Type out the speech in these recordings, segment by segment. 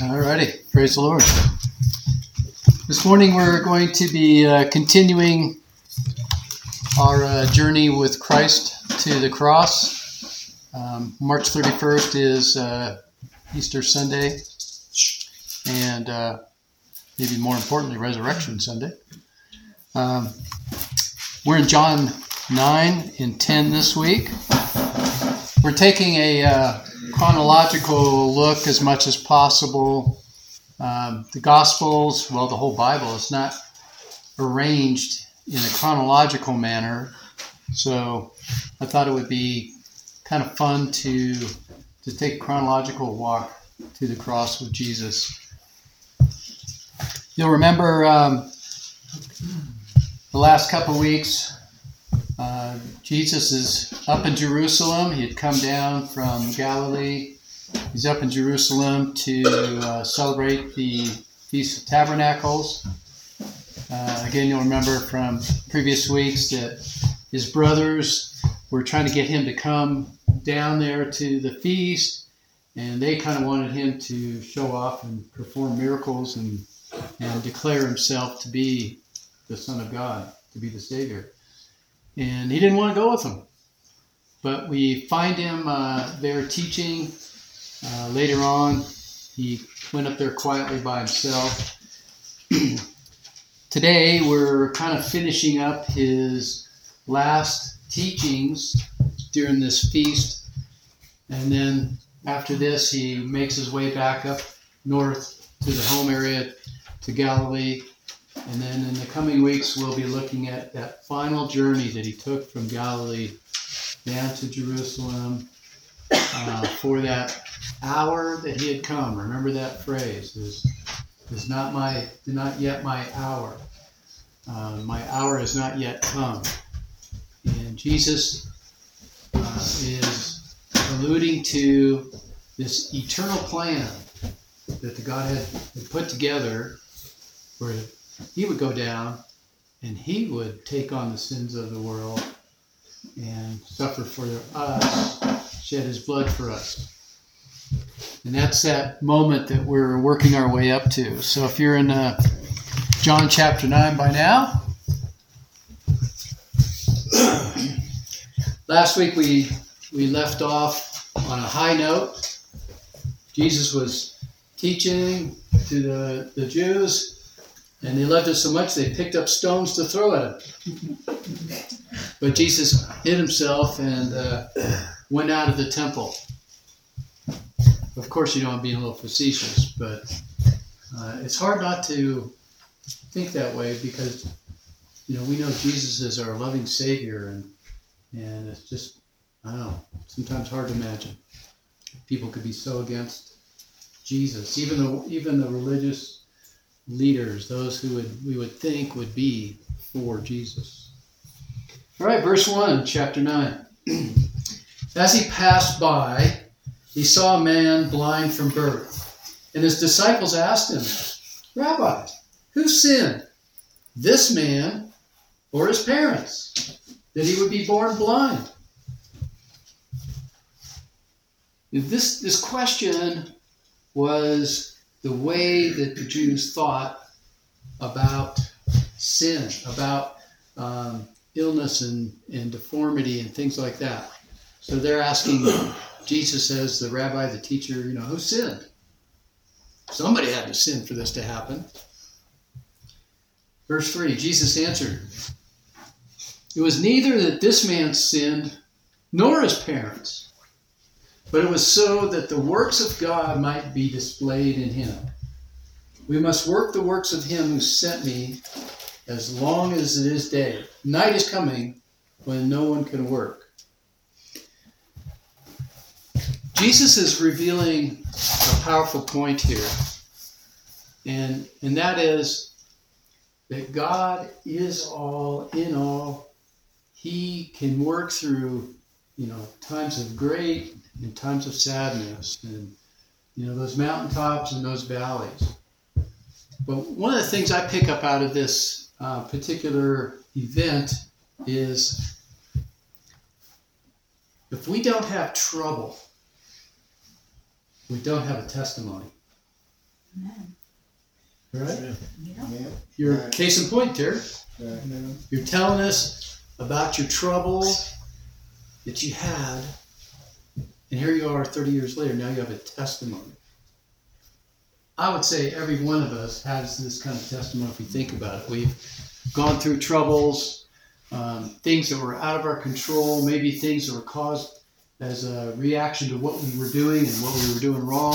Alrighty, praise the Lord. This morning we're going to be uh, continuing our uh, journey with Christ to the cross. Um, March 31st is uh, Easter Sunday, and uh, maybe more importantly, Resurrection Sunday. Um, we're in John 9 and 10 this week. We're taking a uh, chronological look as much as possible. Um, the Gospels, well, the whole Bible is not arranged in a chronological manner, so I thought it would be kind of fun to to take a chronological walk to the cross with Jesus. You'll remember um, the last couple weeks. Uh, Jesus is up in Jerusalem. He had come down from Galilee. He's up in Jerusalem to uh, celebrate the Feast of Tabernacles. Uh, again, you'll remember from previous weeks that his brothers were trying to get him to come down there to the feast, and they kind of wanted him to show off and perform miracles and, and declare himself to be the Son of God, to be the Savior and he didn't want to go with them. But we find him uh, there teaching. Uh, later on, he went up there quietly by himself. Today, we're kind of finishing up his last teachings during this feast. And then after this, he makes his way back up north to the home area to Galilee and then in the coming weeks, we'll be looking at that final journey that he took from Galilee down to Jerusalem uh, for that hour that he had come. Remember that phrase is is not my not yet my hour. Uh, my hour has not yet come. And Jesus uh, is alluding to this eternal plan that the Godhead had put together for he would go down and he would take on the sins of the world and suffer for us, shed his blood for us. And that's that moment that we're working our way up to. So if you're in uh, John chapter 9 by now, last week we, we left off on a high note. Jesus was teaching to the, the Jews and they loved it so much they picked up stones to throw at him. But Jesus hid himself and uh, went out of the temple. Of course, you know I'm being a little facetious, but uh, it's hard not to think that way because you know we know Jesus is our loving Savior, and and it's just I don't know sometimes hard to imagine people could be so against Jesus, even though even the religious leaders, those who would we would think would be for Jesus. All right, verse 1, chapter 9. As he passed by, he saw a man blind from birth. And his disciples asked him, Rabbi, who sinned, this man or his parents, that he would be born blind? This, this question was the way that the Jews thought about sin, about um, illness and, and deformity and things like that. So they're asking Jesus as the rabbi, the teacher, you know, who sinned? Somebody had to sin for this to happen. Verse 3 Jesus answered, It was neither that this man sinned nor his parents but it was so that the works of God might be displayed in him. We must work the works of him who sent me as long as it is day. Night is coming when no one can work. Jesus is revealing a powerful point here, and, and that is that God is all in all. He can work through, you know, times of great in times of sadness and you know those mountaintops and those valleys. But one of the things I pick up out of this uh, particular event is if we don't have trouble, we don't have a testimony. Amen. All right? Yeah. Yeah. You're Right. case in point, Terry. Right. You're telling us about your trouble that you had, and here you are 30 years later. Now you have a testimony. I would say every one of us has this kind of testimony if we think about it. We've gone through troubles, um, things that were out of our control, maybe things that were caused as a reaction to what we were doing and what we were doing wrong.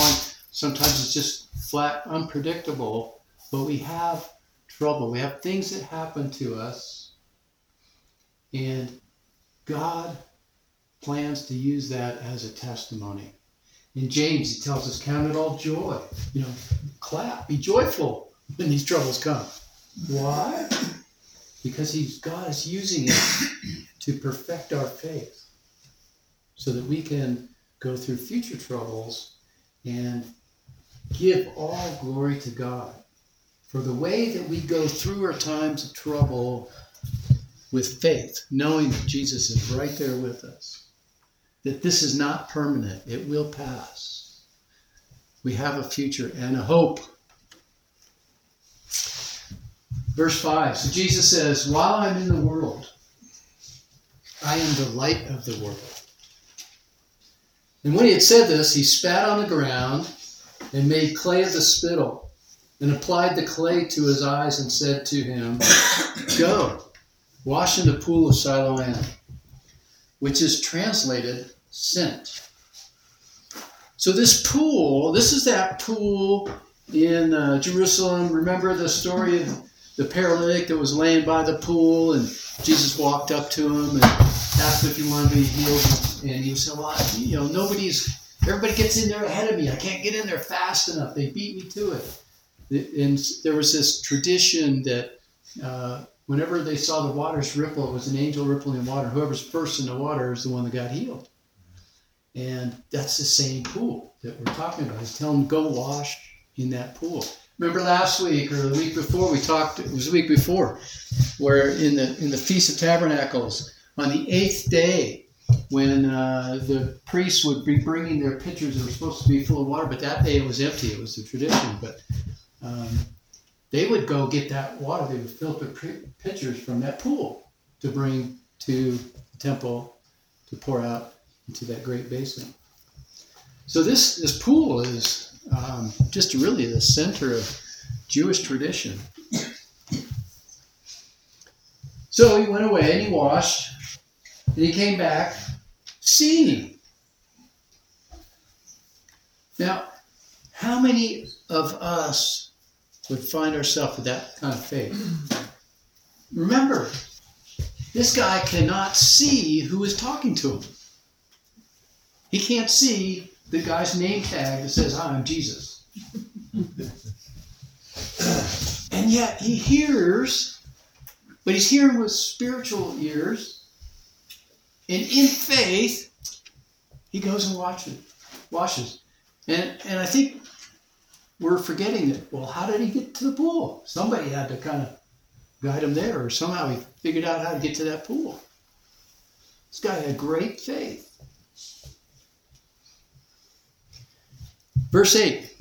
Sometimes it's just flat unpredictable, but we have trouble. We have things that happen to us, and God plans to use that as a testimony. In James, he tells us, Count it all joy. You know, clap, be joyful when these troubles come. Why? Because he's, God is using it to perfect our faith so that we can go through future troubles and give all glory to God for the way that we go through our times of trouble with faith, knowing that Jesus is right there with us, that this is not permanent, it will pass. We have a future and a hope. Verse 5 So Jesus says, While I'm in the world, I am the light of the world. And when he had said this, he spat on the ground and made clay of the spittle and applied the clay to his eyes and said to him, Go, wash in the pool of Siloam, which is translated sent. So, this pool, this is that pool in uh, Jerusalem. Remember the story of the paralytic that was laying by the pool, and Jesus walked up to him and asked if he wanted to be healed. And he said, Well, you know, nobody's, everybody gets in there ahead of me. I can't get in there fast enough. They beat me to it. And there was this tradition that uh, whenever they saw the waters ripple, it was an angel rippling in water. Whoever's first in the water is the one that got healed. And that's the same pool that we're talking about. He's telling them, go wash in that pool. Remember last week or the week before we talked, it was the week before, where in the in the Feast of Tabernacles, on the eighth day, when uh, the priests would be bringing their pitchers that were supposed to be full of water, but that day it was empty. It was the tradition. But um, they would go get that water. They would fill up their pitchers from that pool to bring to the temple to pour out into that great basin. So this this pool is um, just really the center of Jewish tradition. So he went away and he washed, and he came back seeing. Now, how many of us would find ourselves with that kind of faith? Remember, this guy cannot see who is talking to him. He can't see the guy's name tag that says, Hi, I'm Jesus. and yet he hears, but he's hearing with spiritual ears. And in faith, he goes and watches, washes. And, and I think we're forgetting that, well, how did he get to the pool? Somebody had to kind of guide him there, or somehow he figured out how to get to that pool. This guy had great faith. Verse 8.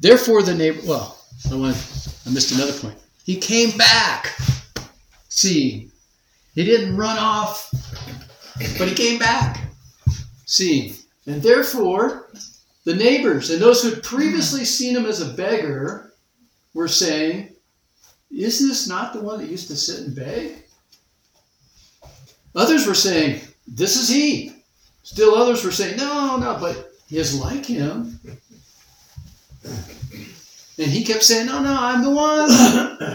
Therefore the neighbor well, I went I missed another point. He came back. See, He didn't run off, but he came back. See, And therefore the neighbors and those who had previously seen him as a beggar were saying, Is this not the one that used to sit and beg? Others were saying, This is he. Still others were saying, No, no, but he is like him. And he kept saying, No, no, I'm the one.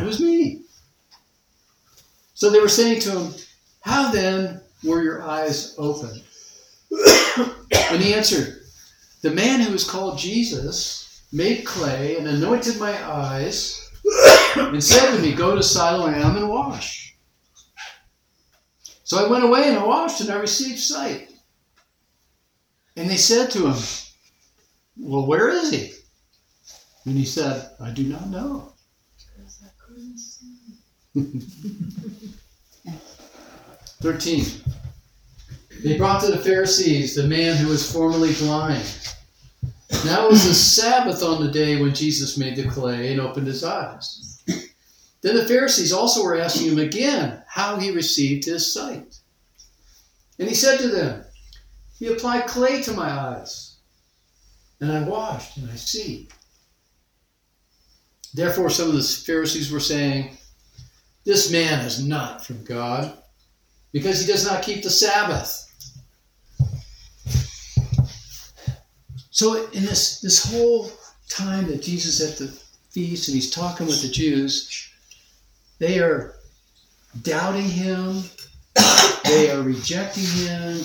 It was me. So they were saying to him, How then were your eyes opened? and he answered, The man who is called Jesus made clay and anointed my eyes and said to me, Go to Siloam and wash. So I went away and I washed and I received sight. And they said to him, Well, where is he? And he said, I do not know. 13. They brought to the Pharisees the man who was formerly blind. Now it was the Sabbath on the day when Jesus made the clay and opened his eyes. Then the Pharisees also were asking him again how he received his sight. And he said to them, He applied clay to my eyes, and I washed, and I see. Therefore, some of the Pharisees were saying, This man is not from God, because he does not keep the Sabbath. So, in this, this whole time that Jesus is at the feast and he's talking with the Jews, they are doubting him, they are rejecting him,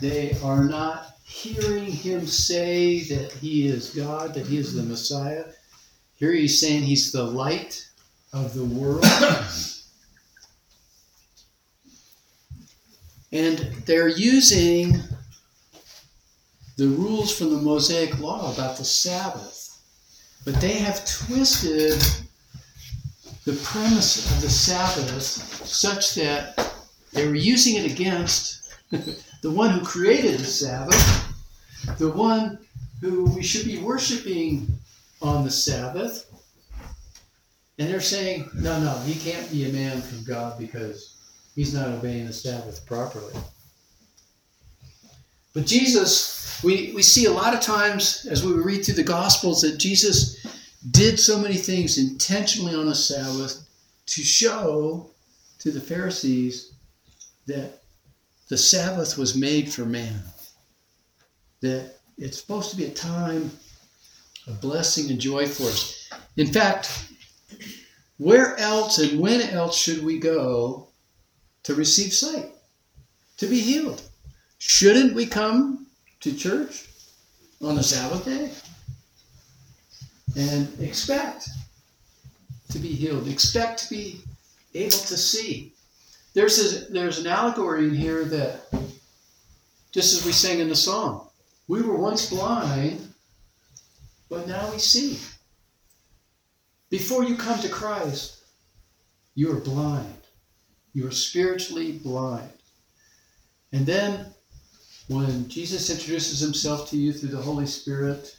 they are not hearing him say that he is God, that he is the Messiah. Here he's saying he's the light of the world. and they're using the rules from the Mosaic Law about the Sabbath, but they have twisted the premise of the Sabbath such that they were using it against the one who created the Sabbath, the one who we should be worshiping on the Sabbath. And they're saying, no, no, he can't be a man from God because he's not obeying the Sabbath properly. But Jesus, we, we see a lot of times as we read through the Gospels that Jesus did so many things intentionally on the Sabbath to show to the Pharisees that the Sabbath was made for man. That it's supposed to be a time of blessing and joy for us. In fact, where else and when else should we go to receive sight, to be healed? Shouldn't we come to church on the Sabbath day and expect to be healed, expect to be able to see? There's, a, there's an allegory in here that, just as we sang in the song, we were once blind, but now we see. Before you come to Christ, you are blind. You are spiritually blind. And then when Jesus introduces himself to you through the Holy Spirit,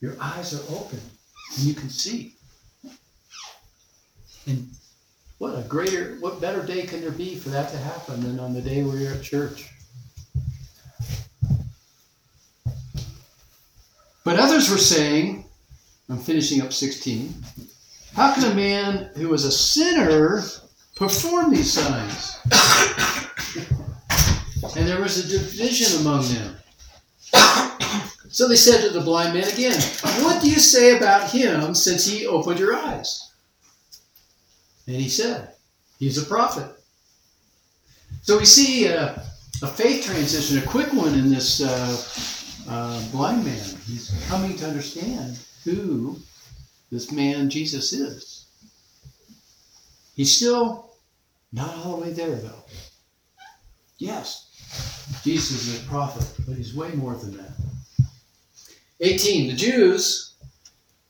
your eyes are open and you can see. And what a greater, what better day can there be for that to happen than on the day where you're at church? But others were saying, I'm finishing up 16, how can a man who is a sinner perform these signs? and there was a division among them. So they said to the blind man again, What do you say about him since he opened your eyes? And he said, He's a prophet. So we see a, a faith transition, a quick one in this uh, uh, blind man. He's coming to understand who this man Jesus is. He's still not all the way there, though. Yes, Jesus is a prophet, but he's way more than that. 18. The Jews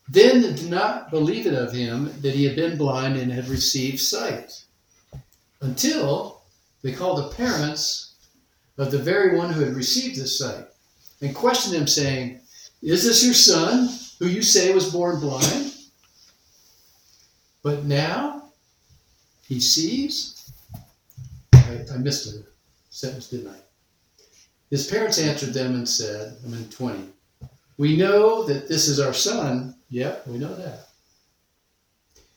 then did not believe it of him that he had been blind and had received sight until they called the parents of the very one who had received this sight and questioned him, saying, Is this your son who you say was born blind? But now he sees. I, I missed a sentence, didn't I? His parents answered them and said, I'm in 20. We know that this is our son. Yep, we know that.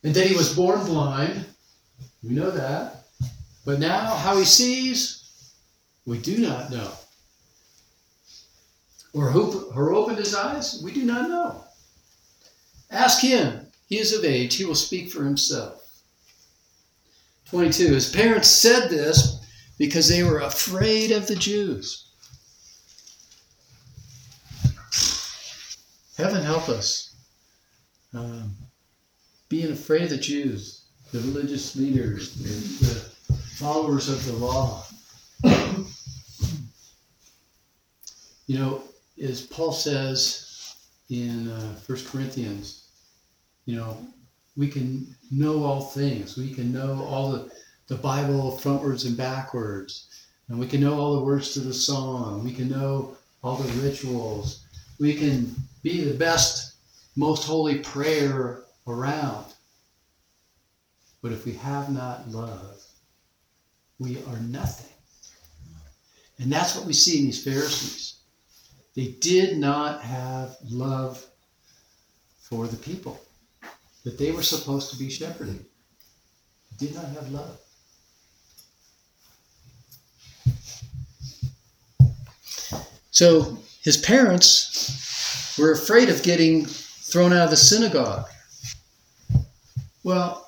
And that he was born blind. We know that. But now, how he sees, we do not know. Or who, who opened his eyes, we do not know. Ask him. He is of age. He will speak for himself. 22. His parents said this because they were afraid of the Jews. Heaven help us. Um, being afraid of the Jews, the religious leaders, the, the followers of the law. you know, as Paul says in uh, 1 Corinthians, you know, we can know all things. We can know all the, the Bible frontwards and backwards. And we can know all the words to the song. We can know all the rituals. we can be the best, most holy prayer around. But if we have not love, we are nothing. And that's what we see in these Pharisees. They did not have love for the people that they were supposed to be shepherding. They did not have love. So his parents were afraid of getting thrown out of the synagogue. Well,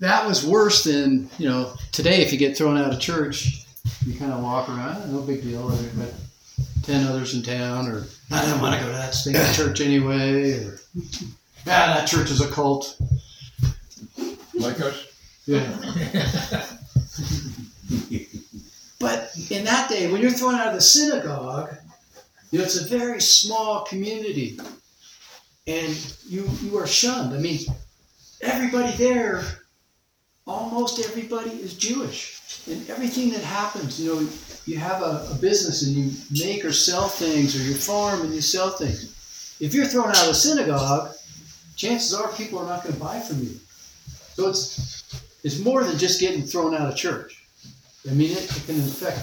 that was worse than, you know, today if you get thrown out of church, you kind of walk around, no big deal. I've got 10 others in town, or I don't want to go to that stinking church anyway, or ah, that church is a cult. Like us? Yeah. but in that day, when you're thrown out of the synagogue, you know, it's a very small community. And you you are shunned. I mean, everybody there, almost everybody is Jewish. And everything that happens, you know, you have a, a business and you make or sell things, or you farm and you sell things. If you're thrown out of the synagogue, chances are people are not going to buy from you. So it's it's more than just getting thrown out of church. I mean, it, it can affect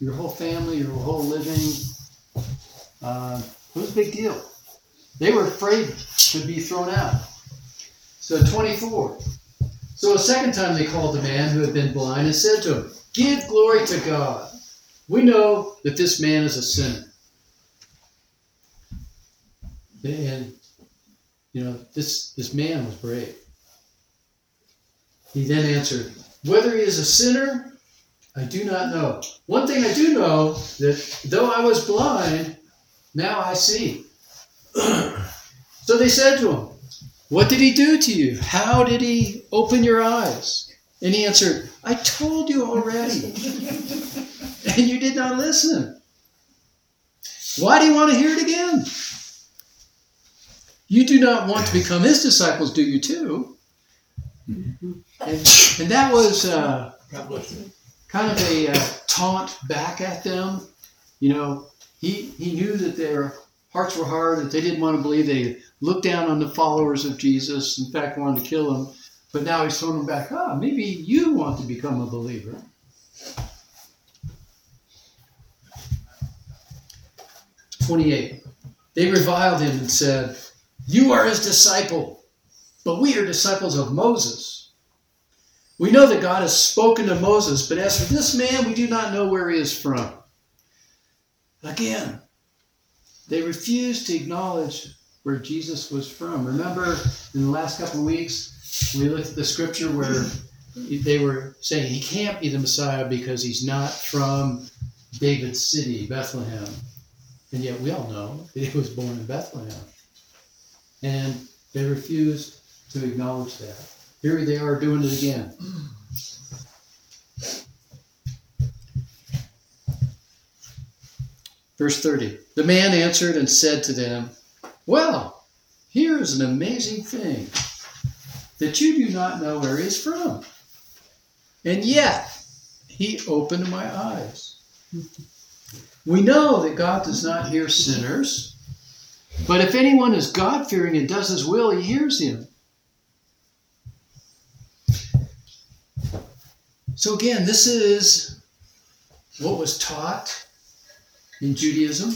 your whole family, your whole living. Uh, it was a big deal. They were afraid to be thrown out. So 24. So a second time they called the man who had been blind and said to him, Give glory to God. We know that this man is a sinner. And, you know, this, this man was brave. He then answered, Whether he is a sinner, I do not know. One thing I do know that though I was blind, now I see. so they said to him, What did he do to you? How did he open your eyes? And he answered, I told you already, and you did not listen. Why do you want to hear it again? You do not want to become his disciples, do you too? And, and that was uh, kind of a uh, taunt back at them. You know, he, he knew that their hearts were hard, that they didn't want to believe. They looked down on the followers of Jesus, in fact, wanted to kill them. But now he's throwing them back, ah, maybe you want to become a believer. Twenty-eight. They reviled him and said, You are his disciple, but we are disciples of Moses. We know that God has spoken to Moses, but as for this man, we do not know where he is from. Again, they refused to acknowledge where Jesus was from. Remember in the last couple of weeks, we looked at the scripture where they were saying he can't be the Messiah because he's not from David's city, Bethlehem. And yet we all know that he was born in Bethlehem. And they refused to acknowledge that. Here they are doing it again. Verse 30 The man answered and said to them, Well, here is an amazing thing that you do not know where he is from. And yet, he opened my eyes. We know that God does not hear sinners, but if anyone is God fearing and does his will, he hears him. So, again, this is what was taught in Judaism.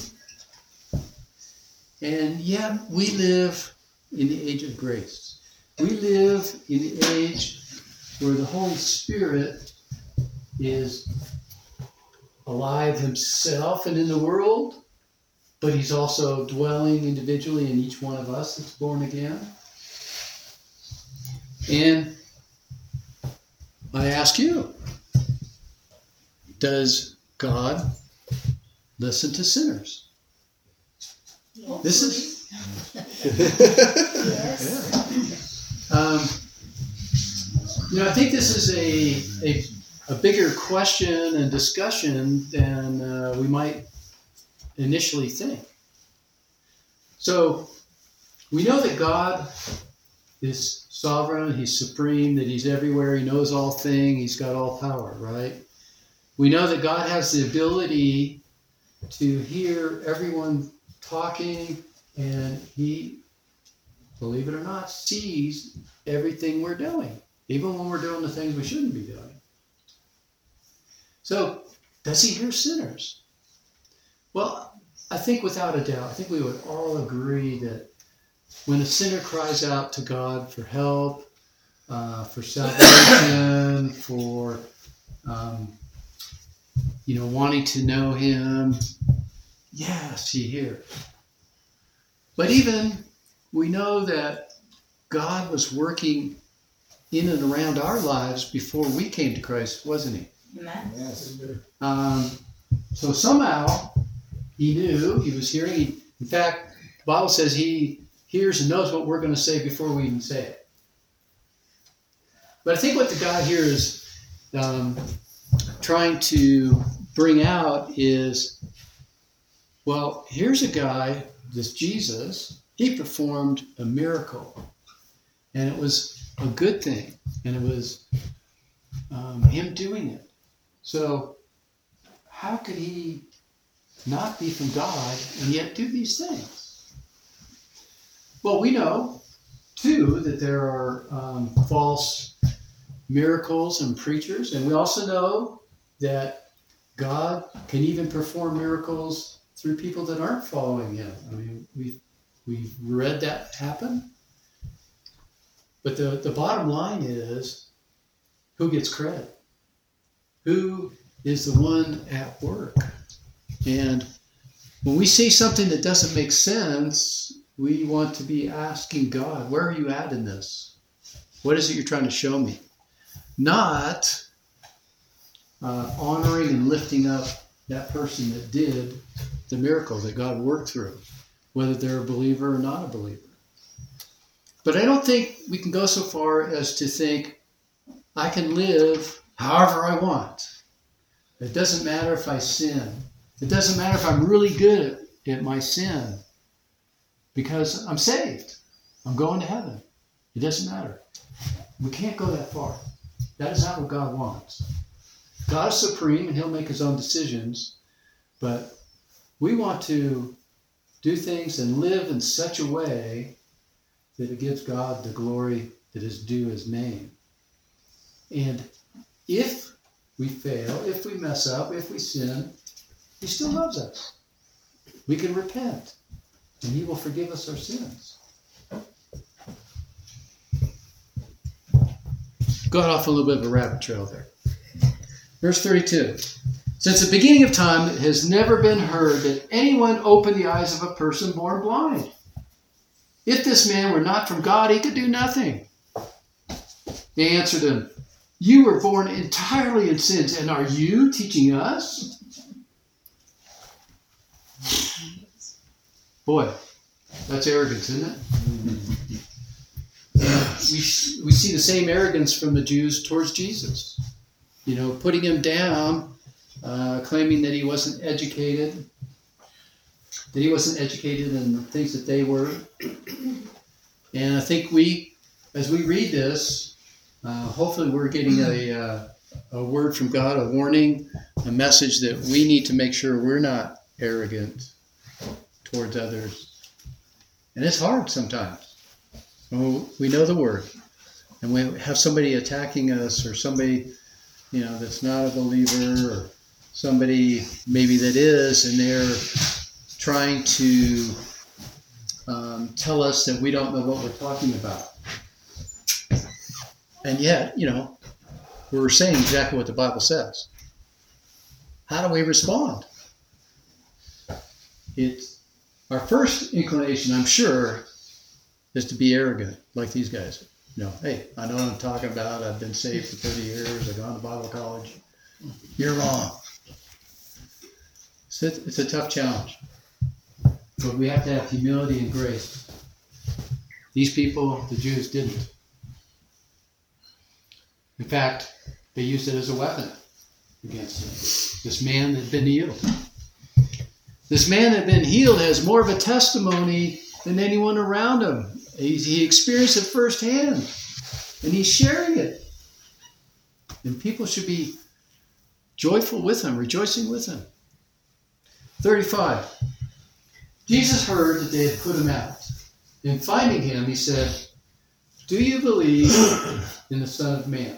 And yet, we live in the age of grace. We live in the age where the Holy Spirit is alive himself and in the world, but he's also dwelling individually in each one of us that's born again. And I ask you, does God listen to sinners? This is Yes. Um, you know, I think this is a, a, a bigger question and discussion than uh, we might initially think. So, we know that God is sovereign, He's supreme, that He's everywhere, He knows all things, He's got all power, right? We know that God has the ability to hear everyone talking, and he, believe it or not, sees everything we're doing, even when we're doing the things we shouldn't be doing. So, does he hear sinners? Well, I think without a doubt, I think we would all agree that when a sinner cries out to God for help, uh, for salvation, for um, you know wanting to know Him, Yeah, see here. But even we know that God was working in and around our lives before we came to Christ, wasn't He? Amen. Yes. Um, so somehow he knew he was hearing. He, in fact, the Bible says he hears and knows what we're going to say before we even say it. But I think what the guy here is um, trying to bring out is well, here's a guy, this Jesus, he performed a miracle. And it was a good thing. And it was um, him doing it. So, how could he not be from God and yet do these things? Well, we know, too, that there are um, false miracles and preachers, and we also know that God can even perform miracles through people that aren't following Him. I mean, we've we've read that happen. But the, the bottom line is who gets credit? Who is the one at work? And when we see something that doesn't make sense, we want to be asking God, where are you at in this? What is it you're trying to show me? Not uh, honoring and lifting up that person that did the miracle that God worked through, whether they're a believer or not a believer. But I don't think we can go so far as to think I can live however I want. It doesn't matter if I sin. It doesn't matter if I'm really good at, at my sin because I'm saved. I'm going to heaven. It doesn't matter. We can't go that far. That is not what God wants. God is supreme and He'll make His own decisions, but we want to do things and live in such a way that it gives God the glory that is due His name. And if we fail, if we mess up, if we sin, He still loves us. We can repent, and He will forgive us our sins. Got off a little bit of a rabbit trail there. Verse 32. Since the beginning of time, it has never been heard that anyone opened the eyes of a person born blind. If this man were not from God, he could do nothing. They answered him, You were born entirely in sins, and are you teaching us? Boy, that's arrogance, isn't it? we, we see the same arrogance from the Jews towards Jesus. You know, putting him down, uh, claiming that he wasn't educated, that he wasn't educated in the things that they were. And I think we, as we read this, uh, hopefully we're getting a, uh, a word from God, a warning, a message that we need to make sure we're not arrogant towards others. And it's hard sometimes. Well, we know the word, and we have somebody attacking us, or somebody, you know, that's not a believer, or somebody maybe that is, and they're trying to um, tell us that we don't know what we're talking about. And yet, you know, we're saying exactly what the Bible says. How do we respond? It's our first inclination, I'm sure, is to be arrogant, like these guys. You know, hey, I know what I'm talking about. I've been saved for 30 years. I've gone to Bible college. You're wrong. It's a, it's a tough challenge. But we have to have humility and grace. These people, the Jews, didn't. In fact, they used it as a weapon against. This man had been healed. This man had been healed has more of a testimony than anyone around him. He, he experienced it firsthand, and he's sharing it. And people should be joyful with him, rejoicing with him. 35. Jesus heard that they had put him out. And finding him, he said, Do you believe in the Son of Man?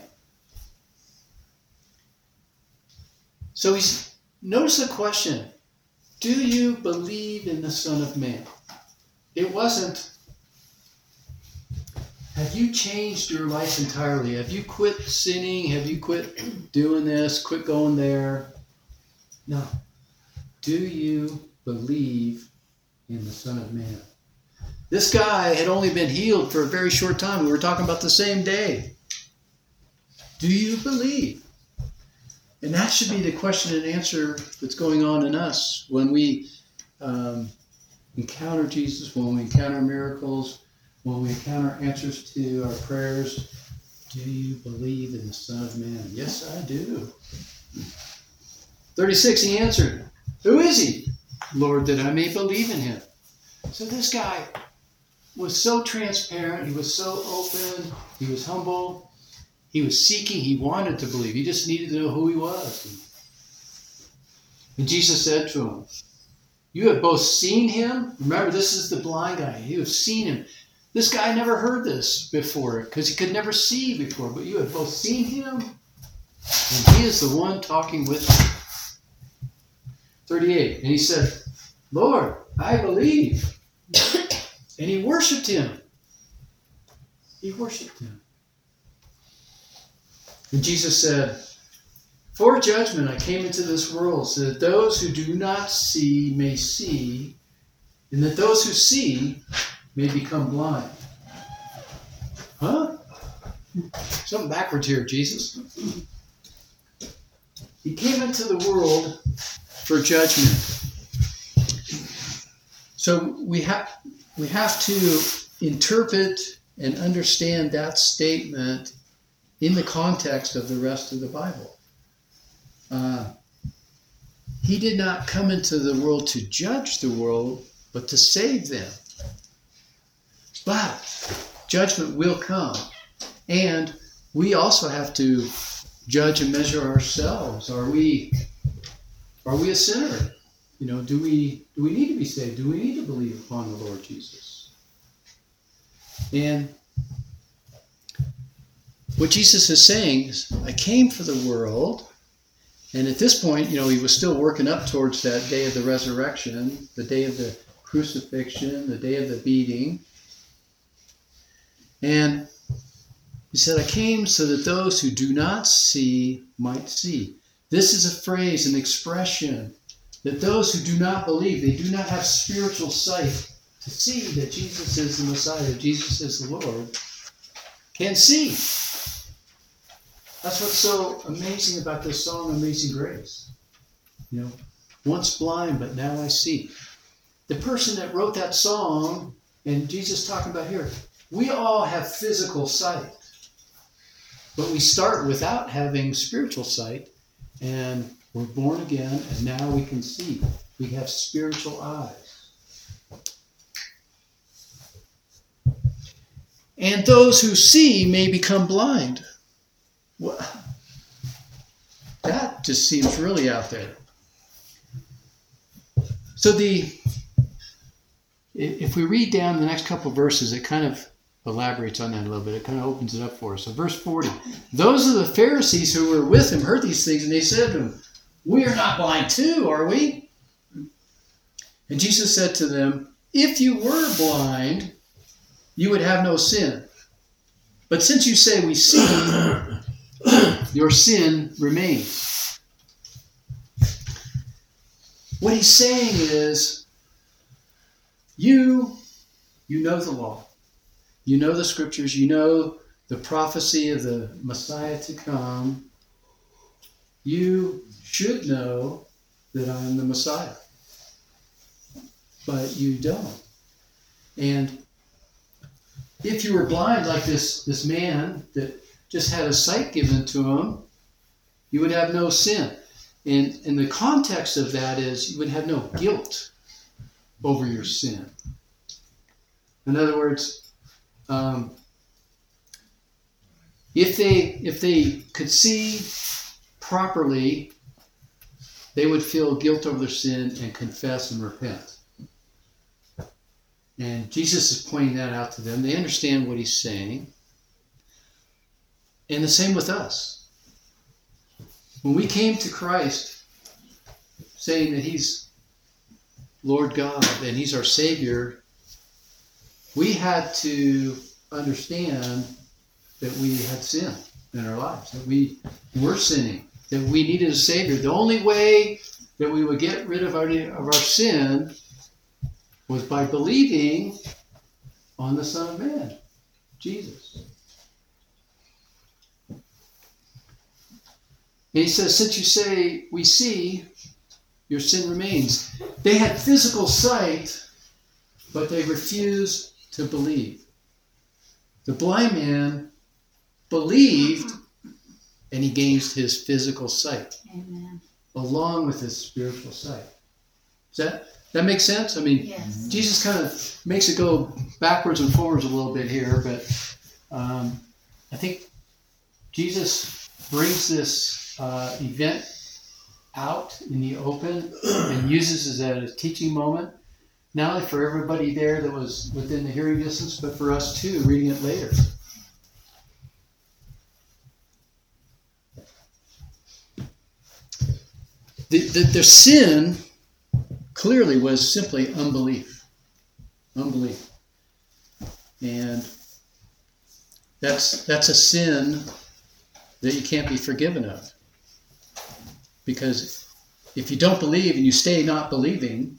So he's notice the question. Do you believe in the Son of Man? It wasn't have you changed your life entirely? Have you quit sinning? Have you quit doing this? Quit going there? No. Do you believe in the Son of Man? This guy had only been healed for a very short time. We were talking about the same day. Do you believe? And that should be the question and answer that's going on in us when we um, encounter Jesus, when we encounter miracles, when we encounter answers to our prayers. Do you believe in the Son of Man? Yes, I do. 36, he answered, Who is he? Lord, that I may believe in him. So this guy was so transparent, he was so open, he was humble, he was seeking, he wanted to believe. He just needed to know who he was. And Jesus said to him, You have both seen him. Remember, this is the blind guy. You have seen him. This guy never heard this before because he could never see before, but you have both seen him, and he is the one talking with you. 38. And he said, Lord, I believe. and he worshiped him. He worshiped him. And Jesus said, For judgment I came into this world, so that those who do not see may see, and that those who see may become blind. Huh? Something backwards here, Jesus. He came into the world for judgment. So we have we have to interpret and understand that statement in the context of the rest of the Bible. Uh, he did not come into the world to judge the world, but to save them. But judgment will come. And we also have to judge and measure ourselves. Are we are we a sinner? You know, do we do we need to be saved? Do we need to believe upon the Lord Jesus? And what Jesus is saying is, I came for the world, and at this point, you know, he was still working up towards that day of the resurrection, the day of the crucifixion, the day of the beating. And he said, I came so that those who do not see might see. This is a phrase, an expression that those who do not believe, they do not have spiritual sight to see that Jesus is the Messiah, Jesus is the Lord, can see. That's what's so amazing about this song, Amazing Grace. You know, once blind, but now I see. The person that wrote that song, and Jesus talking about here, we all have physical sight. But we start without having spiritual sight, and we're born again, and now we can see. We have spiritual eyes. And those who see may become blind. Well, that just seems really out there. So the if we read down the next couple verses, it kind of elaborates on that a little bit. It kind of opens it up for us. So verse 40. Those of the Pharisees who were with him heard these things, and they said to him, We are not blind too, are we? And Jesus said to them, If you were blind, you would have no sin. But since you say we see, your sin remains. What he's saying is, you, you know the law. You know the scriptures. You know the prophecy of the Messiah to come. You should know that I'm the Messiah. But you don't. And if you were blind like this, this man that just had a sight given to him, you would have no sin. And, and the context of that is you would have no guilt over your sin. In other words, um, if they if they could see properly, they would feel guilt over their sin and confess and repent. And Jesus is pointing that out to them. They understand what he's saying. And the same with us. When we came to Christ, saying that he's Lord God and he's our Savior, we had to understand that we had sin in our lives, that we were sinning, that we needed a Savior. The only way that we would get rid of our, of our sin was by believing on the Son of Man, Jesus. And he says, Since you say we see, your sin remains. They had physical sight, but they refused to believe. The blind man believed and he gained his physical sight Amen. along with his spiritual sight. Does that that make sense? I mean, Yes. Jesus kind of makes it go backwards and forwards a little bit here, but um, I think Jesus brings this uh, event out in the open and uses it as a teaching moment, not only for everybody there that was within the hearing distance, but for us too, reading it later. The, the, their sin clearly was simply unbelief. Unbelief. And that's that's a sin that you can't be forgiven of. Because if you don't believe and you stay not believing,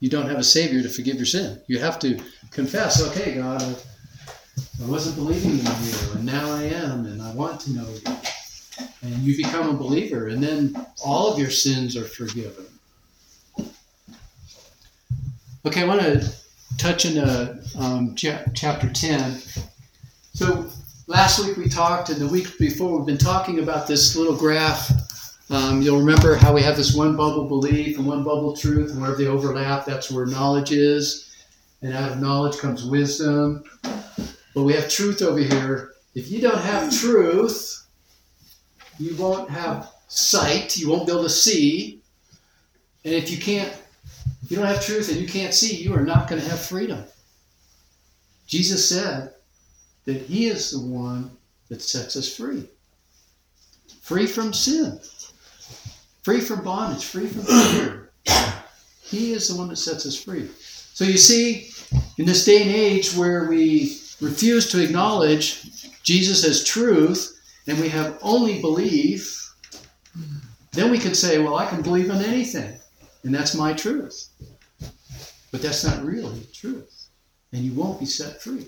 you don't have a savior to forgive your sin. You have to confess, okay, God, I, I wasn't believing in you, and now I am, and I want to know you. And you become a believer, and then all of your sins are forgiven. Okay, I want to touch into um, cha- chapter 10. So last week we talked, and the week before we've been talking about this little graph. Um, you'll remember how we have this one bubble belief and one bubble truth, and wherever they overlap, that's where knowledge is. And out of knowledge comes wisdom. But we have truth over here. If you don't have truth, you won't have sight, you won't be able to see. And if you can't if you don't have truth and you can't see, you are not going to have freedom. Jesus said that He is the one that sets us free. Free from sin, free from bondage, free from fear. He is the one that sets us free. So you see, in this day and age where we refuse to acknowledge Jesus as truth and we have only belief, then we can say, well, I can believe in anything, and that's my truth. But that's not really truth, and you won't be set free.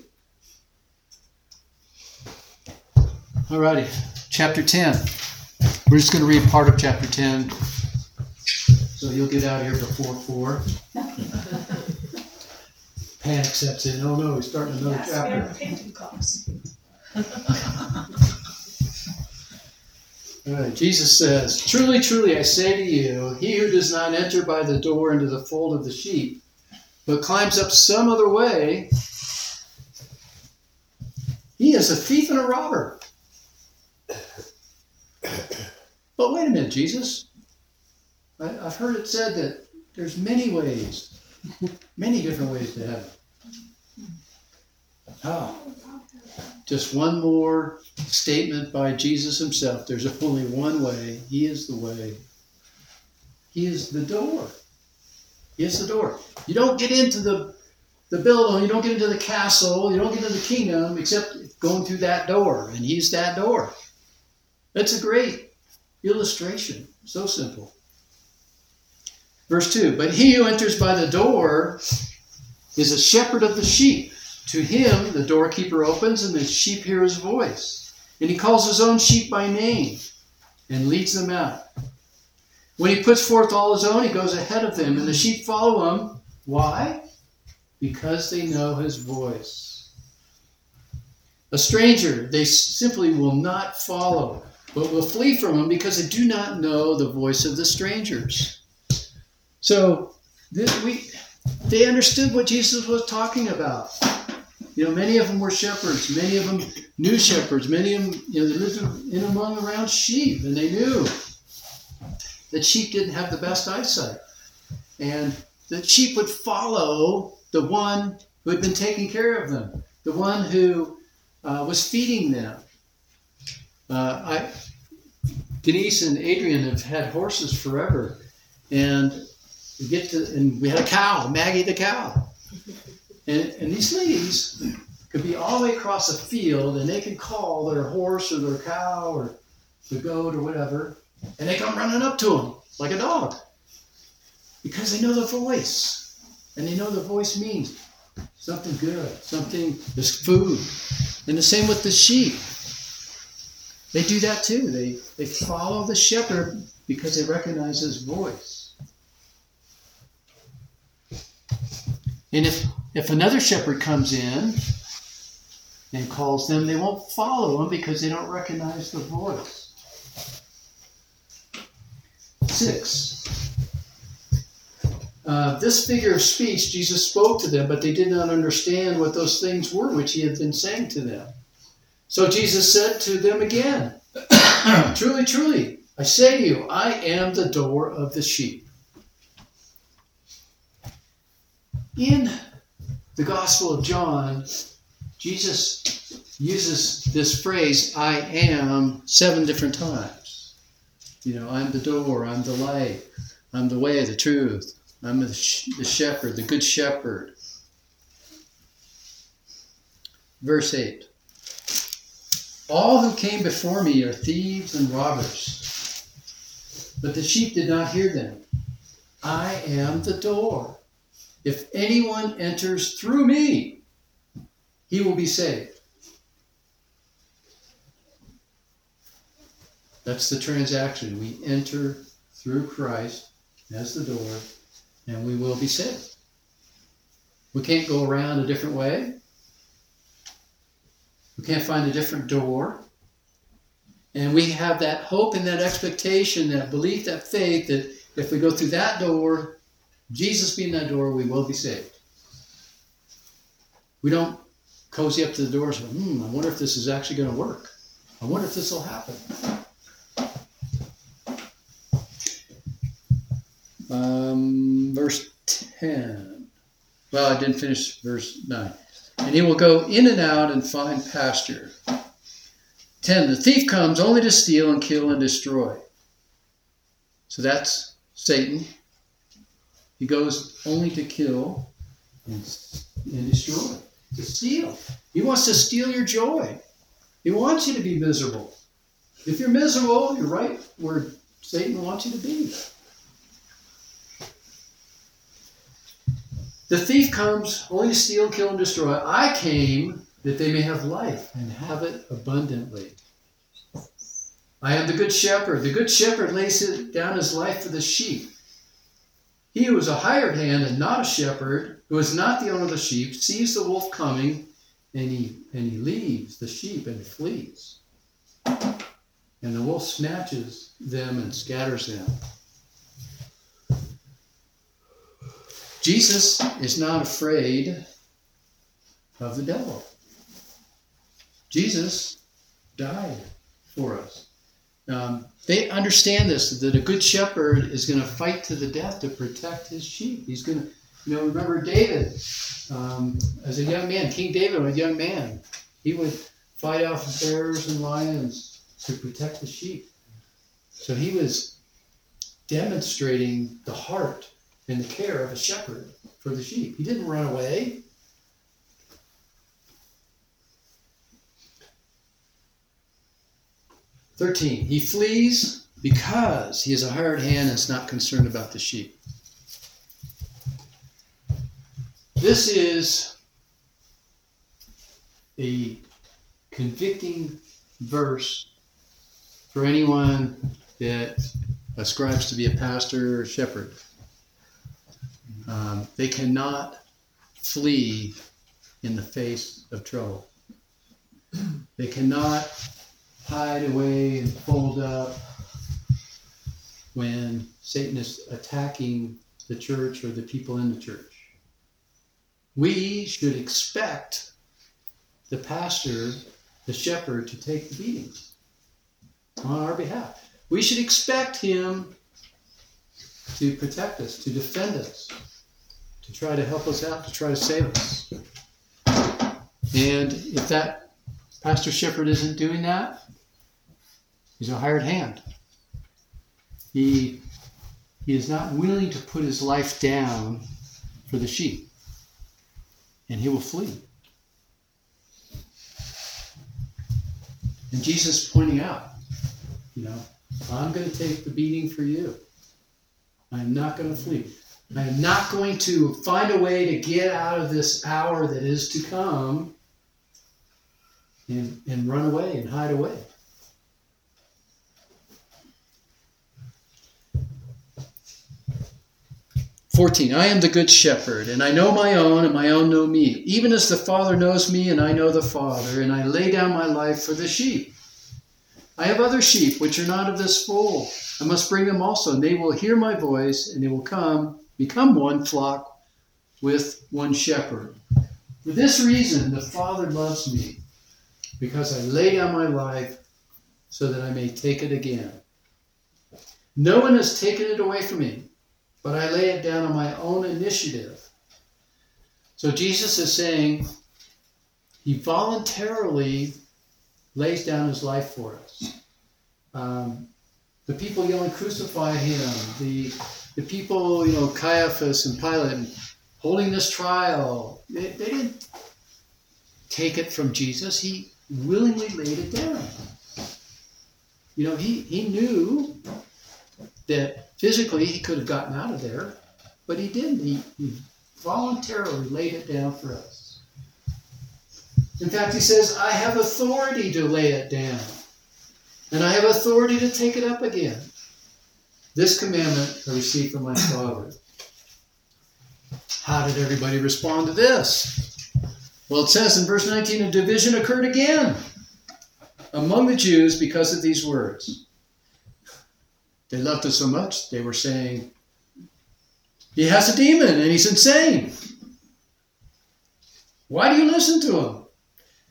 All righty, chapter 10. We're just going to read part of chapter 10. So you'll get out here before 4. Panic sets in. Oh no, he's starting another chapter. All right, Jesus says, Truly, truly, I say to you, he who does not enter by the door into the fold of the sheep, but climbs up some other way, he is a thief and a robber. But wait a minute, Jesus. I, I've heard it said that there's many ways, many different ways to heaven. Oh, just one more statement by Jesus himself. There's only one way. He is the way. He is the door. He is the door. You don't get into the the building, you don't get into the castle, you don't get into the kingdom except going through that door, and he's that door. That's a great illustration. So simple. Verse 2 But he who enters by the door is a shepherd of the sheep. To him the doorkeeper opens, and the sheep hear his voice. And he calls his own sheep by name and leads them out. When he puts forth all his own, he goes ahead of them, and the sheep follow him. Why? Because they know his voice. A stranger they simply will not follow, but will flee from them because they do not know the voice of the strangers. So this, we, they understood what Jesus was talking about. You know, many of them were shepherds. Many of them knew shepherds. Many of them, you know, they lived in among around sheep, and they knew that sheep didn't have the best eyesight, and that sheep would follow the one who had been taking care of them, the one who uh, was feeding them. Uh, I, Denise and Adrian have had horses forever, and we get to, and we had a cow, Maggie the cow, and, and these ladies could be all the way across a field, and they could call their horse or their cow or the goat or whatever, and they come running up to them like a dog because they know the voice, and they know the voice means something good, something there's food, and the same with the sheep. They do that too. They they follow the shepherd because they recognize his voice. And if if another shepherd comes in and calls them, they won't follow him because they don't recognize the voice. Six. Uh, this figure of speech, Jesus spoke to them, but they did not understand what those things were which he had been saying to them. So Jesus said to them again, Truly, truly, I say to you, I am the door of the sheep. In the Gospel of John, Jesus uses this phrase, I am, seven different times. You know, I'm the door, I'm the light, I'm the way, the truth, I'm the, sh- the shepherd, the good shepherd. Verse 8 All who came before me are thieves and robbers, but the sheep did not hear them. I am the door. If anyone enters through me, he will be saved. That's the transaction. We enter through Christ as the door, and we will be saved. We can't go around a different way. We can't find a different door. And we have that hope and that expectation, that belief, that faith that if we go through that door, Jesus being that door, we will be saved. We don't cozy up to the door and hmm, I wonder if this is actually going to work. I wonder if this will happen. Um, verse 10. Well, I didn't finish verse 9. And he will go in and out and find pasture. 10. The thief comes only to steal and kill and destroy. So that's Satan. He goes only to kill and, and destroy, to steal. He wants to steal your joy. He wants you to be miserable. If you're miserable, you're right where Satan wants you to be. The thief comes only to steal, kill, and destroy. I came that they may have life and have it abundantly. I am the good shepherd. The good shepherd lays down his life for the sheep. He who is a hired hand and not a shepherd, who is not the owner of the sheep, sees the wolf coming, and he and he leaves the sheep and flees. And the wolf snatches them and scatters them. Jesus is not afraid of the devil. Jesus died for us. Um, they understand this that a good shepherd is going to fight to the death to protect his sheep. He's going to, you know, remember David um, as a young man, King David, was a young man, he would fight off bears and lions to protect the sheep. So he was demonstrating the heart and the care of a shepherd for the sheep. He didn't run away. Thirteen. He flees because he is a hired hand and is not concerned about the sheep. This is a convicting verse for anyone that ascribes to be a pastor or shepherd. Um, they cannot flee in the face of trouble. They cannot hide away and fold up when Satan is attacking the church or the people in the church. We should expect the pastor, the shepherd, to take the beatings on our behalf. We should expect him to protect us, to defend us, to try to help us out, to try to save us. And if that pastor shepherd isn't doing that, he's a hired hand. He he is not willing to put his life down for the sheep, and he will flee. And Jesus is pointing out, you know, I'm going to take the beating for you. I'm not going to flee. I am not going to find a way to get out of this hour that is to come and, and run away and hide away. Fourteen. I am the good shepherd, and I know my own, and my own know me, even as the Father knows me, and I know the Father, and I lay down my life for the sheep. I have other sheep which are not of this fold. I must bring them also, and they will hear my voice, and they will come, become one flock with one shepherd. For this reason, the Father loves me, because I lay down my life so that I may take it again. No one has taken it away from me, but I lay it down on my own initiative. So Jesus is saying he voluntarily lays down his life for us. Um, the people yelling, crucify him, the, the people, you know, Caiaphas and Pilate holding this trial, they, they didn't take it from Jesus. He willingly laid it down. You know, he, he knew that physically he could have gotten out of there, but he didn't. He, he voluntarily laid it down for us. In fact, he says, I have authority to lay it down, and I have authority to take it up again. This commandment I received from my Father. How did everybody respond to this? Well, it says in verse 19 a division occurred again among the Jews because of these words. They loved us so much, they were saying, He has a demon and he's insane. Why do you listen to him?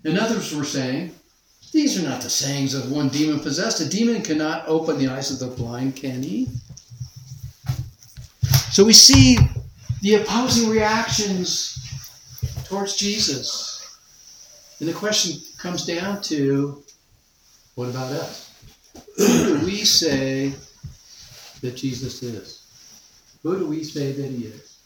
And others were saying, These are not the sayings of one demon possessed. A demon cannot open the eyes of the blind, can he? So we see the opposing reactions towards Jesus. And the question comes down to what about us? Who do we say that Jesus is? Who do we say that he is?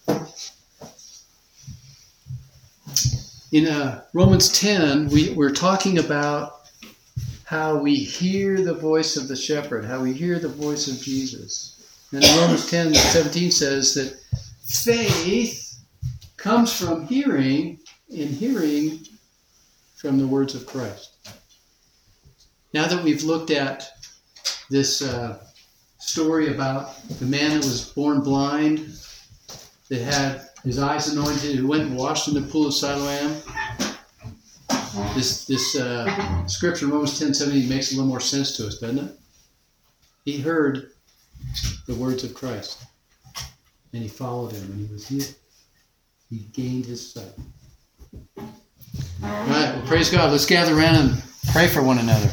In uh, Romans 10, we, we're talking about how we hear the voice of the shepherd, how we hear the voice of Jesus. And Romans 10 17 says that faith comes from hearing, and hearing from the words of Christ. Now that we've looked at this uh, story about the man that was born blind, that had his eyes anointed, who went and washed in the pool of Siloam, this this uh, scripture, Romans 10 17, makes a little more sense to us, doesn't it? He heard the words of Christ, and he followed him, and he was healed. He gained his sight. All right, well, praise God. Let's gather around and pray for one another.